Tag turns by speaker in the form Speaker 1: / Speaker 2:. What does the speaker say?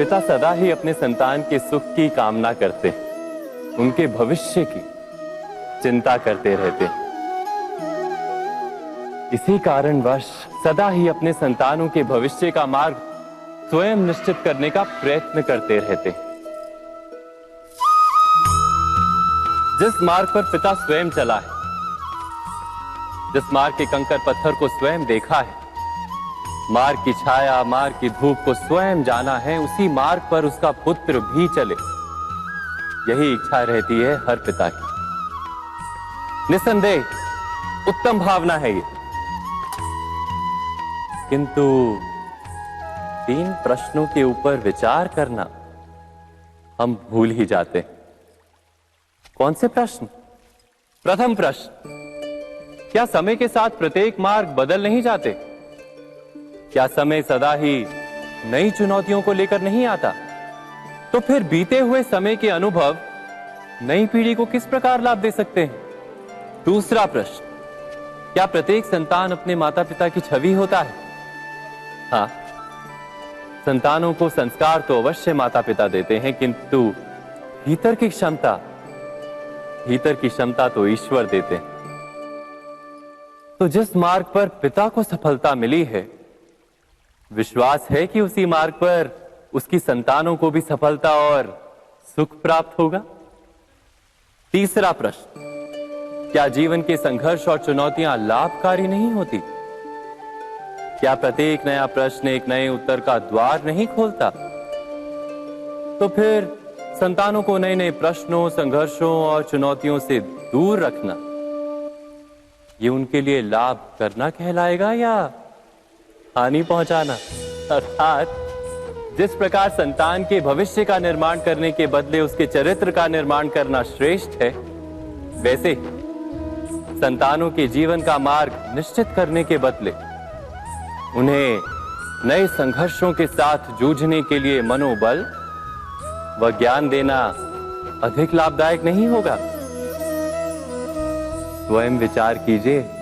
Speaker 1: पिता सदा ही अपने संतान के सुख की कामना करते उनके भविष्य की चिंता करते रहते इसी कारणवश सदा ही अपने संतानों के भविष्य का मार्ग स्वयं निश्चित करने का प्रयत्न करते रहते जिस मार्ग पर पिता स्वयं चला है, जिस मार्ग के कंकर पत्थर को स्वयं देखा है मार्ग की छाया मार्ग की धूप को स्वयं जाना है, उसी मार्ग पर उसका पुत्र भी चले। यही इच्छा रहती है हर पिता की। निसंदेह, उत्तम भावना है ये। किंतु तीन प्रश्नों के ऊपर विचार करना, हम भूल ही जाते हैं। कौन से प्रश्न? प्रथम प्रश्न, क्या समय के साथ प्रत्येक मार्ग बदल नहीं जाते? क्या समय सदा ही नई चुनौतियों को लेकर नहीं आता? तो फिर बीते हुए समय के अनुभव नई पीढ़ी को किस प्रकार लाभ दे सकते हैं? दूसरा प्रश्न, क्या प्रत्येक संतान अपने माता पिता की छवि होता है? हाँ संतानों को संस्कार तो अवश्य माता पिता देते हैं, किंतु भीतर की क्षमता, भीतर की क्षमता तो ईश्वर देते हैं। तो जिस मार्ग पर पिता को सफलता मिली है विश्वास है कि उसी मार्ग पर उसकी संतानों को भी सफलता और सुख प्राप्त होगा? तीसरा प्रश्न, क्या जीवन के संघर्ष और चुनौतियाँ लाभकारी नहीं होती? क्या प्रत्येक नया प्रश्न एक नए उत्तर का द्वार नहीं खोलता? तो फिर संतानों को नए नए प्रश्नों, संघर्षों और चुनौतियों से दूर रखना, ये उनके लिए लाभ करना कहलाएगा या हानि पहुंचाना, अर्थात जिस प्रकार संतान के भविष्य का निर्माण करने के बदले उसके चरित्र का निर्माण करना श्रेष्ठ है, वैसे संतानों के जीवन का मार्ग निश्चित करने के बदले उन्हें नए संघर्षों के साथ जूझने के लिए मनोबल व ज्ञान देना अधिक लाभदायक नहीं होगा। स्वयं विचार कीजिए।